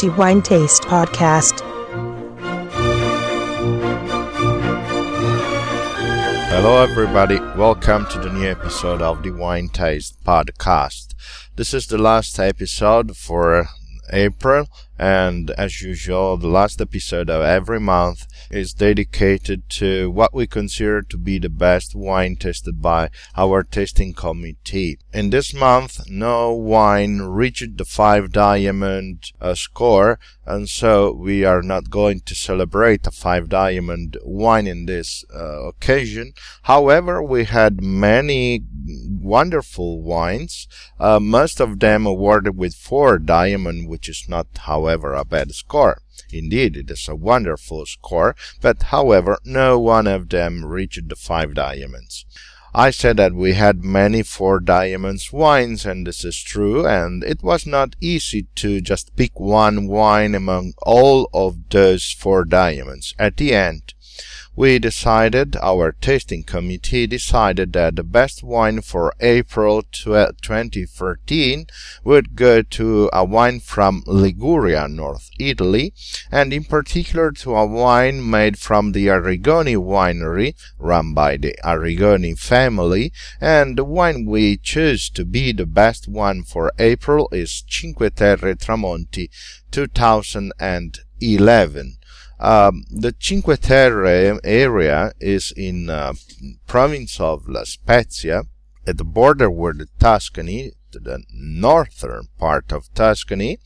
The Wine Taste Podcast. Hello, everybody. Welcome to the new episode of the Wine Taste Podcast. This is the last episode for April, and as usual, the last episode of every month is dedicated to what we consider to be the best wine tasted by our tasting committee. In this month, no wine reached the five diamond uh, score, and so we are not going to celebrate a five diamond wine in this uh, occasion. However, we had many wonderful wines, uh, most of them awarded with four diamond, which is not, however, a bad score. Indeed, it is a wonderful score, but however, no one of them reached the five diamonds. I said that we had many four diamonds wines, and this is true, and it was not easy to just pick one wine among all of those four diamonds. At the end, we decided, our tasting committee decided that the best wine for April 2013 would go to a wine from Liguria, North Italy, and in particular to a wine made from the Arrigoni winery, run by the Arrigoni family, and the wine we choose to be the best one for April is Cinque Terre Tramonti 2011. Um, the Cinque Terre area is in uh, province of La Spezia, at the border with Tuscany, the northern part of Tuscany,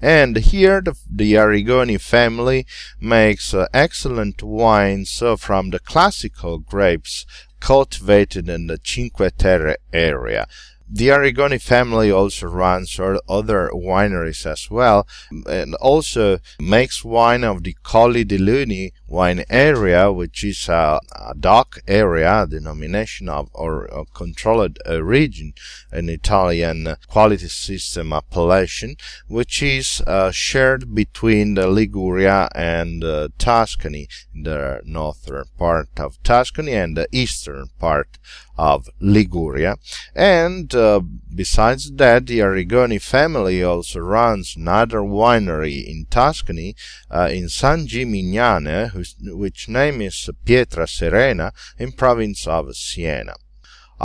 and here the, the Arrigoni family makes uh, excellent wines uh, from the classical grapes cultivated in the Cinque Terre area. The Arrigoni family also runs other wineries as well, and also makes wine of the Colli di Luni wine area, which is a, a DOC area, denomination of or a controlled uh, region, an Italian quality system appellation, which is uh, shared between the Liguria and uh, Tuscany, the northern part of Tuscany and the eastern part of Liguria. And uh, besides that, the Arrigoni family also runs another winery in Tuscany, uh, in San Gimignano, whose, which name is Pietra Serena, in province of Siena.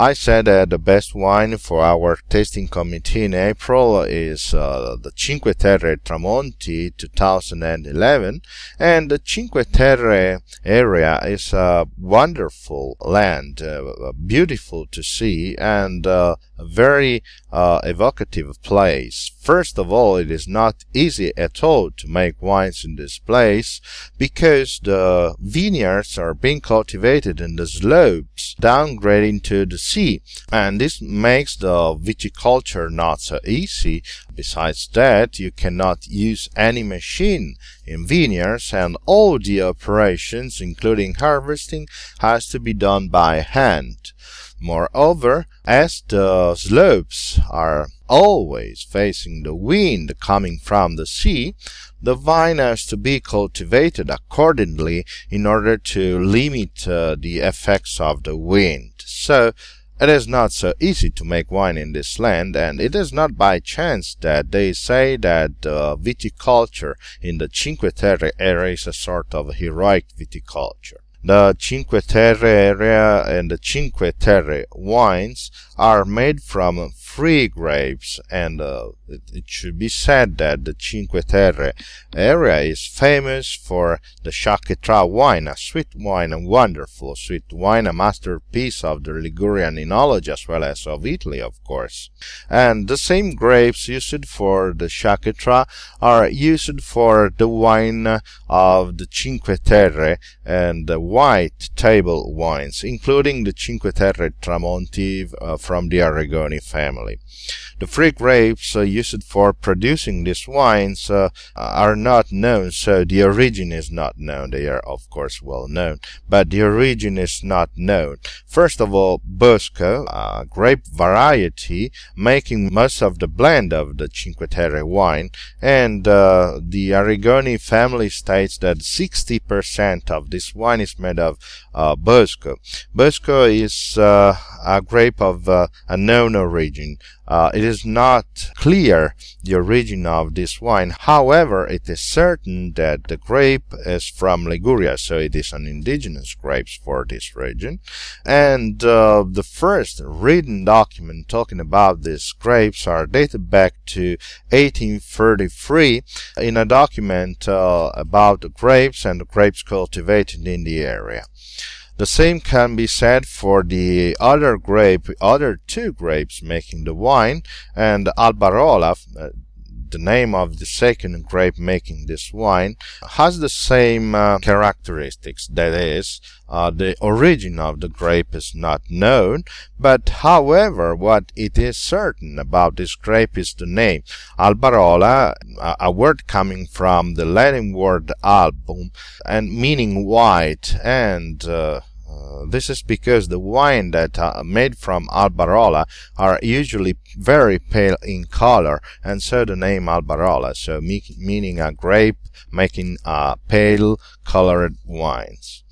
I said that the best wine for our tasting committee in April is uh, the Cinque Terre Tramonti 2011, and the Cinque Terre area is a wonderful land, uh, beautiful to see, and uh, a very uh, evocative place. First of all, it is not easy at all to make wines in this place because the vineyards are being cultivated in the slopes downgrading to the and this makes the viticulture not so easy. Besides that, you cannot use any machine in vineyards, and all the operations, including harvesting, has to be done by hand. Moreover, as the slopes are always facing the wind coming from the sea, the vine has to be cultivated accordingly in order to limit uh, the effects of the wind. So, it is not so easy to make wine in this land, and it is not by chance that they say that uh, viticulture in the Cinque Terre area is a sort of heroic viticulture. The Cinque Terre area and the Cinque Terre wines are made from free grapes, and uh, it, it, should be said that the Cinque Terre area is famous for the Sciacchetra wine, a sweet wine, a wonderful sweet wine, a masterpiece of the Ligurian enology as well as of Italy, of course. And the same grapes used for the Sciacchetra are used for the wine of the Cinque Terre and the white table wines, including the Cinque Terre Tramonti uh, from the Arrigoni family. The free grapes uh, used for producing these wines uh, are not known, so the origin is not known. They are, of course, well known, but the origin is not known. First of all, Bosco, a grape variety, making most of the blend of the Cinque Terre wine, and uh, the Arrigoni family states that 60% of this wine is made of uh, Bosco. Bosco is uh, a grape of uh, unknown origin. Uh, it is not clear the origin of this wine. However, it is certain that the grape is from Liguria, so it is an indigenous grape for this region. And uh, the first written document talking about these grapes are dated back to 1833 in a document uh, about the grapes and the grapes cultivated in the area. The same can be said for the other grape, other two grapes making the wine, and Albarola, uh, the name of the second grape making this wine, has the same uh, characteristics. That is, uh, the origin of the grape is not known, but however, what it is certain about this grape is the name. Albarola, a word coming from the Latin word album, and meaning white, and uh, uh, this is because the wine that are made from Albarola are usually very pale in color, and so the name Albarola, so me meaning a grape making uh, pale colored wines.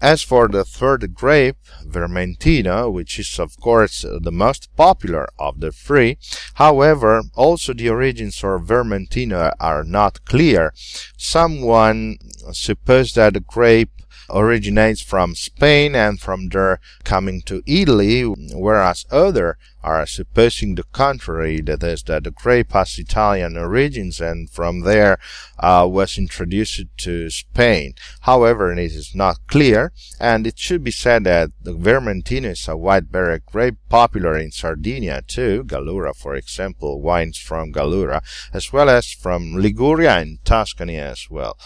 As for the third grape, Vermentino, which is of course the most popular of the three, however, also the origins of Vermentino are not clear. Someone supposed that the grape originates from Spain and from there coming to Italy, whereas other are supposing the contrary, that is, that the grape has Italian origins and from there uh, was introduced to Spain. However, it is not clear, and it should be said that the Vermentino is a white berry grape popular in Sardinia too, Gallura for example, wines from Gallura, as well as from Liguria and Tuscany as well.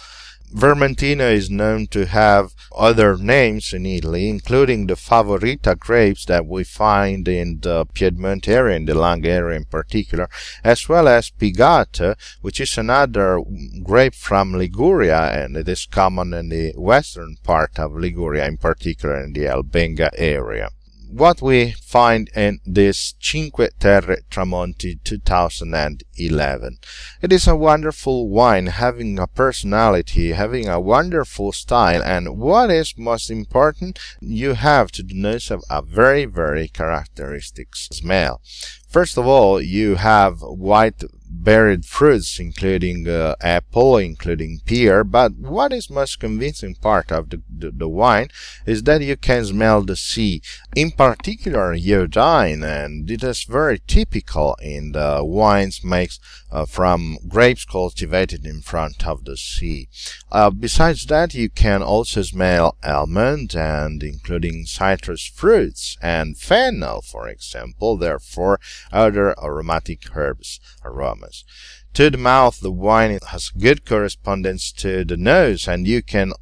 Vermentino is known to have other names in Italy, including the Favorita grapes that we find in the Piedmont area, in the Langhe area in particular, as well as Pigata, which is another grape from Liguria, and it is common in the western part of Liguria, in particular in the Albenga area what we find in this Cinque Terre Tramonti 2011. It is a wonderful wine, having a personality, having a wonderful style, and what is most important, you have to notice a very, very characteristic smell. First of all, you have white berried fruits, including uh, apple, including pear. But what is most convincing part of the, the, the, wine is that you can smell the sea, in particular iodine, and it is very typical in the wines made uh, from grapes cultivated in front of the sea. Uh, besides that, you can also smell almond and including citrus fruits and fennel, for example, therefore other aromatic herbs To the mouth, the wine has good correspondence to the nose, and you can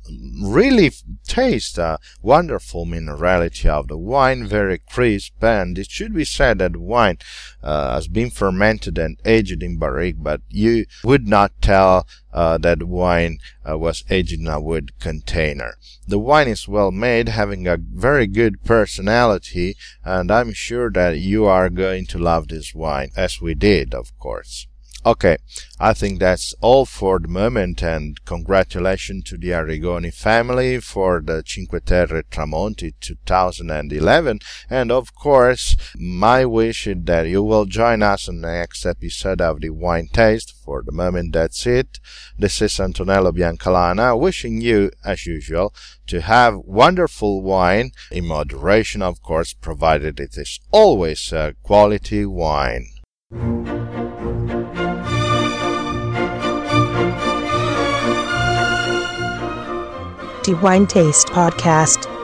really taste the wonderful minerality of the wine, very crisp. And it should be said that wine uh, has been fermented and aged in barrique, but you would not tell uh, that wine uh, was aged in a wood container. The wine is well made, having a very good personality, and I'm sure that you are going to love this wine, as we did, of course. Okay, I think that's all for the moment and congratulations to the Arrigoni family for the Cinque Terre Tramonti 2011 and of course my wish is that you will join us on the next episode of the Wine Taste. For the moment that's it. This is Antonello Biancalana wishing you as usual to have wonderful wine in moderation of course provided it is always a quality wine. Wine Taste Podcast.